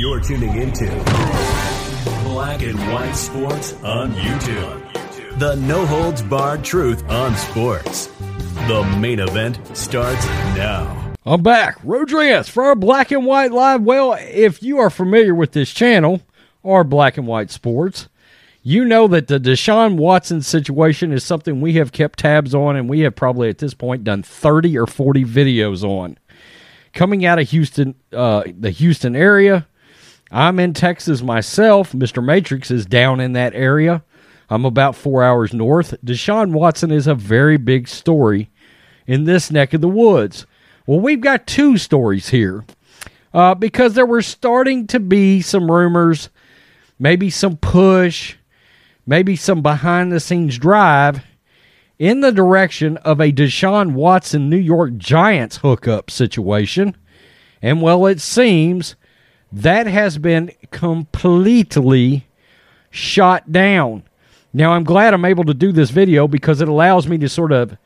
You're tuning into Black and White Sports on YouTube. The no holds barred truth on sports. The main event starts now. I'm back. Rodriguez for our Black and White Live. Well, if you are familiar with this channel or Black and White Sports, you know that the Deshaun Watson situation is something we have kept tabs on, and we have probably at this point done 30 or 40 videos on. Coming out of Houston, uh, the Houston area, I'm in Texas myself. Mr. Matrix is down in that area. I'm about four hours north. Deshaun Watson is a very big story in this neck of the woods. Well, we've got two stories here uh, because there were starting to be some rumors, maybe some push maybe some behind the scenes drive in the direction of a Deshaun Watson New York Giants hookup situation. And well, it seems that has been completely shot down. Now, I'm glad I'm able to do this video because it allows me to sort of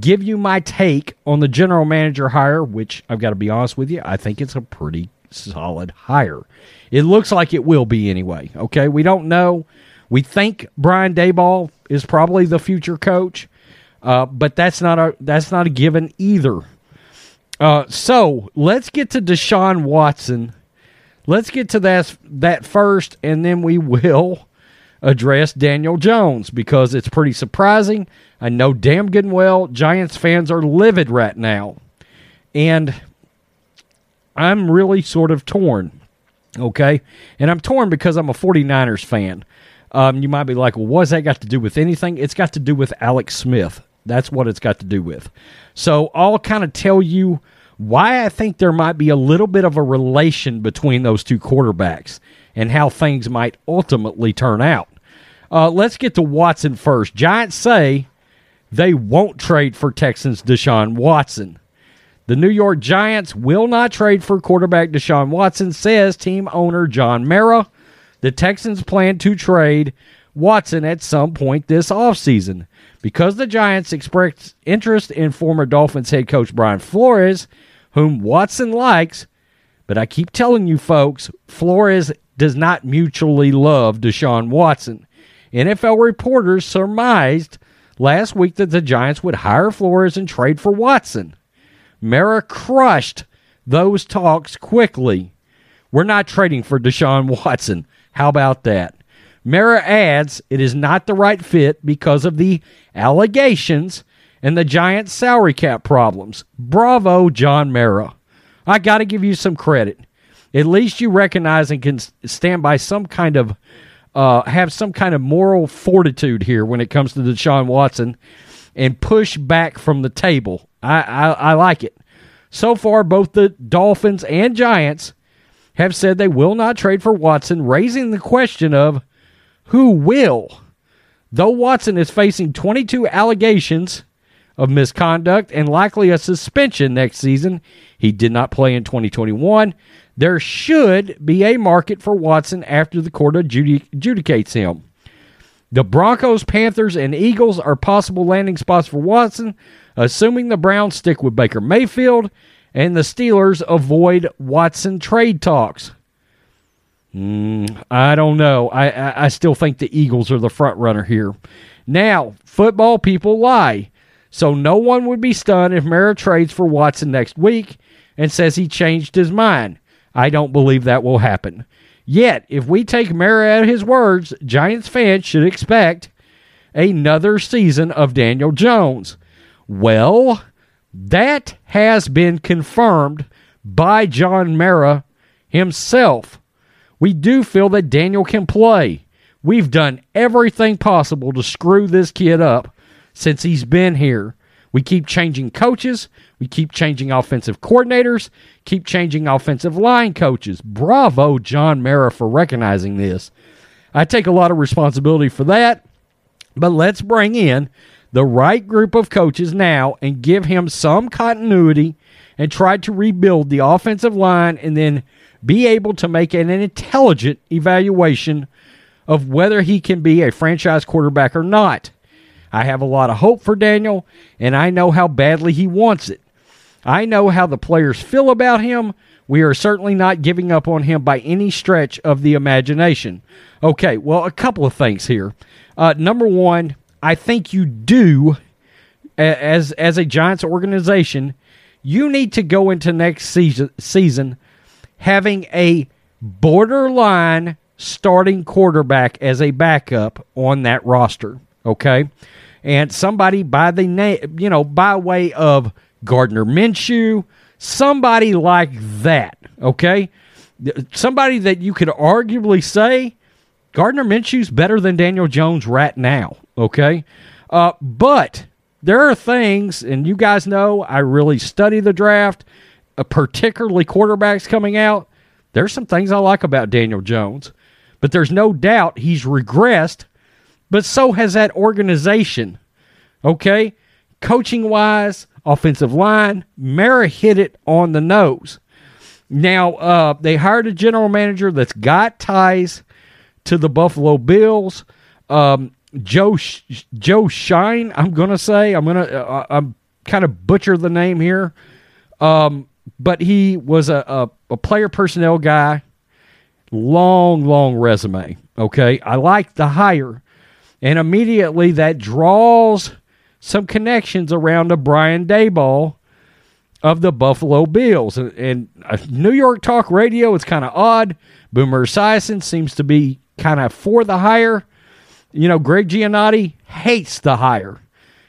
give you my take on the general manager hire, which I've got to be honest with you, I think it's a pretty solid hire. It looks like it will be anyway. Okay, we don't know. We think Brian Daboll is probably the future coach, uh, but that's not a that's not a given either. Uh, so let's get to Deshaun Watson. Let's get to that that first, and then we will address Daniel Jones because it's pretty surprising. I know damn good and well Giants fans are livid right now, and I'm really sort of torn. Okay, and I'm torn because I'm a 49ers fan. Um, you might be like, well, what's that got to do with anything? It's got to do with Alex Smith. That's what it's got to do with. So I'll kind of tell you why I think there might be a little bit of a relation between those two quarterbacks and how things might ultimately turn out. Uh, let's get to Watson first. Giants say they won't trade for Texans Deshaun Watson. The New York Giants will not trade for quarterback Deshaun Watson, says team owner John Mara. The Texans plan to trade Watson at some point this offseason. Because the Giants expressed interest in former Dolphins head coach Brian Flores, whom Watson likes, but I keep telling you folks, Flores does not mutually love Deshaun Watson. NFL reporters surmised last week that the Giants would hire Flores and trade for Watson. Mara crushed those talks quickly. We're not trading for Deshaun Watson. How about that? Mara adds it is not the right fit because of the allegations and the Giants' salary cap problems. Bravo, John Mara. I got to give you some credit. At least you recognize and can stand by some kind of, uh, have some kind of moral fortitude here when it comes to Deshaun Watson and push back from the table. I, I, I like it. So far, both the Dolphins and Giants have said they will not trade for Watson, raising the question of who will. Though Watson is facing 22 allegations of misconduct and likely a suspension next season, he did not play in 2021. There should be a market for Watson after the court adjudicates him. The Broncos, Panthers, and Eagles are possible landing spots for Watson, assuming the Browns stick with Baker Mayfield and the Steelers avoid Watson trade talks. Mm, I don't know. I, I, I still think the Eagles are the front runner here. Now, football people lie. So no one would be stunned if Mara trades for Watson next week and says he changed his mind. I don't believe that will happen. Yet, if we take Mara at his words, Giants fans should expect another season of Daniel Jones. Well, that has been confirmed by John Mara himself. We do feel that Daniel can play. We've done everything possible to screw this kid up since he's been here. We keep changing coaches. We keep changing offensive coordinators, keep changing offensive line coaches. Bravo, John Mara, for recognizing this. I take a lot of responsibility for that, but let's bring in the right group of coaches now and give him some continuity and try to rebuild the offensive line and then be able to make an intelligent evaluation of whether he can be a franchise quarterback or not. I have a lot of hope for Daniel, and I know how badly he wants it. I know how the players feel about him We are certainly not giving up on him by any stretch of the imagination. Okay, well, a couple of things here. Uh, number one, I think you do, as as a Giants organization, you need to go into next season season having a borderline starting quarterback as a backup on that roster. Okay, and somebody by the name, you know, by way of Gardner Minshew, somebody like that. Okay, somebody that you could arguably say Gardner Minshew's better than Daniel Jones right now. Okay, uh, but there are things, and you guys know I really study the draft, uh, particularly quarterbacks coming out. There's some things I like about Daniel Jones, but there's no doubt he's regressed, but so has that organization. Okay? Coaching wise, offensive line, Mara hit it on the nose. Now, uh, they hired a general manager that's got ties to the Buffalo Bills. Um, Joe Joe Schoen. I'm gonna say I'm gonna uh, I'm kind of butcher the name here, um, but he was a, a, a player personnel guy. Long, long resume. Okay, I like the hire, and immediately that draws some connections around the Brian Daboll of the Buffalo Bills. And, and uh, New York talk radio, it's kind of odd. Boomer Esiason seems to be kind of for the hire you know, Greg Giannotti hates the hire.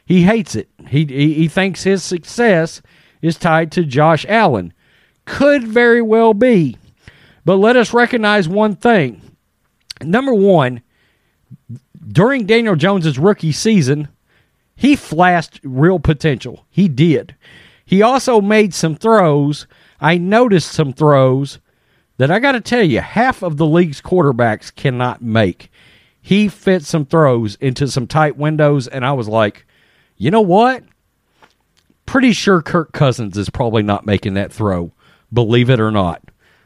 He hates it. He, he, he thinks his success is tied to Josh Allen. Could very well be. But let us recognize one thing. Number one, during Daniel Jones's rookie season, he flashed real potential. He did. He also made some throws. I noticed some throws that I got to tell you, half of the league's quarterbacks cannot make he fit some throws into some tight windows, and I was like, you know what? Pretty sure Kirk Cousins is probably not making that throw, believe it or not.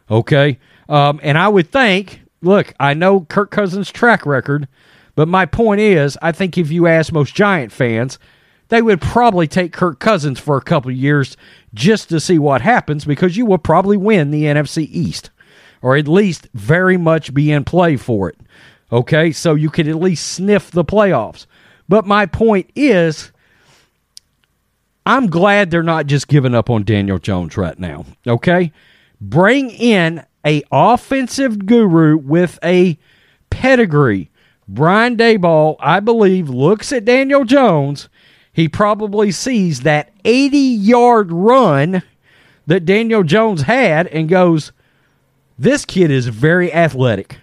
Okay? Um, and I would think, look, I know Kirk Cousins' track record, but my point is, I think if you ask most Giant fans, they would probably take Kirk Cousins for a couple years just to see what happens because you will probably win the NFC East or at least very much be in play for it. Okay, so you could at least sniff the playoffs. But my point is, I'm glad they're not just giving up on Daniel Jones right now. Okay, bring in a offensive guru with a pedigree. Brian Daboll, I believe, looks at Daniel Jones. He probably sees that 80 yard run that Daniel Jones had and goes, This kid is very athletic.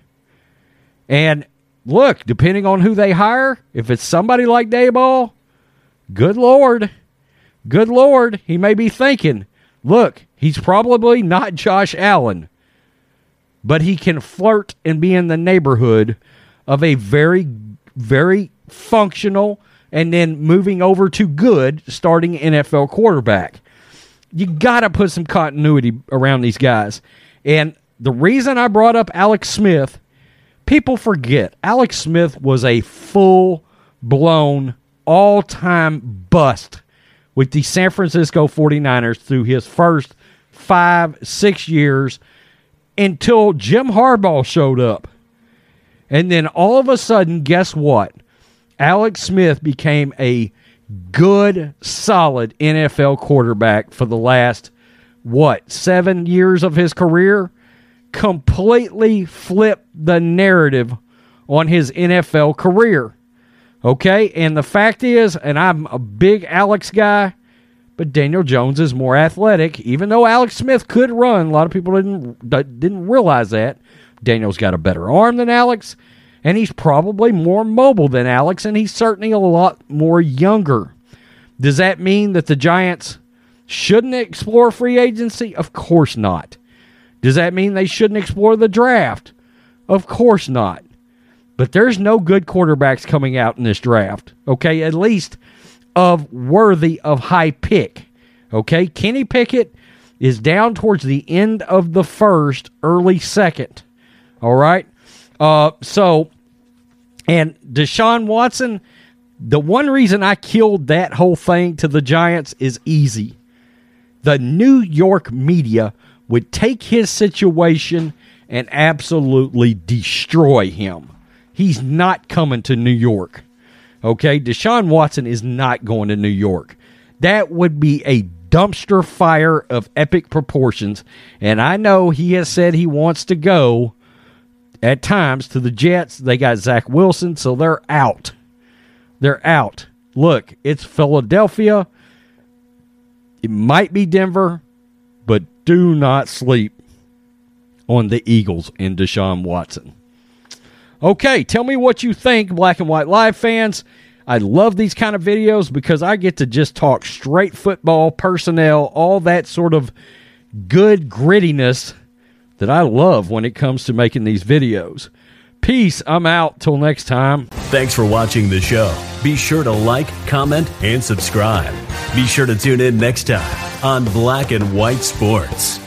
And look, depending on who they hire, if it's somebody like Daboll, good Lord, good Lord, he may be thinking, look, he's probably not Josh Allen, but he can flirt and be in the neighborhood of a very, very functional and then moving over to good starting NFL quarterback. You got to put some continuity around these guys. And the reason I brought up Alex Smith people forget Alex Smith was a full blown all time bust with the San Francisco 49ers through his first five, six years until Jim Harbaugh showed up. And then all of a sudden, guess what? Alex Smith became a good, solid NFL quarterback for the last, what, seven years of his career? completely flipped the narrative on his NFL career. Okay? And the fact is, and I'm a big Alex guy, but Daniel Jones is more athletic. Even though Alex Smith could run, a lot of people didn't didn't realize that. Daniel's got a better arm than Alex, and he's probably more mobile than Alex, and he's certainly a lot more younger. Does that mean that the Giants shouldn't explore free agency? Of course not. Does that mean they shouldn't explore the draft? Of course not. But there's no good quarterbacks coming out in this draft. Okay, at least of worthy of high pick. Okay, Kenny Pickett is down towards the end of the first, early second. All right. Uh, so, and Deshaun Watson, the one reason I killed that whole thing to the Giants is easy. The New York media would take his situation and absolutely destroy him. He's not coming to New York. Okay, Deshaun Watson is not going to New York. That would be a dumpster fire of epic proportions. And I know he has said he wants to go at times to the Jets. They got Zach Wilson, so they're out. They're out. Look, it's Philadelphia. It might be Denver, but do not sleep on the Eagles and Deshaun Watson. Okay, tell me what you think, Black and White Live fans. I love these kind of videos because I get to just talk straight football, personnel, all that sort of good grittiness that I love when it comes to making these videos. Peace. I'm out. Till next time. Thanks for watching the show. Be sure to like, comment, and subscribe. Be sure to tune in next time on Black and White Sports.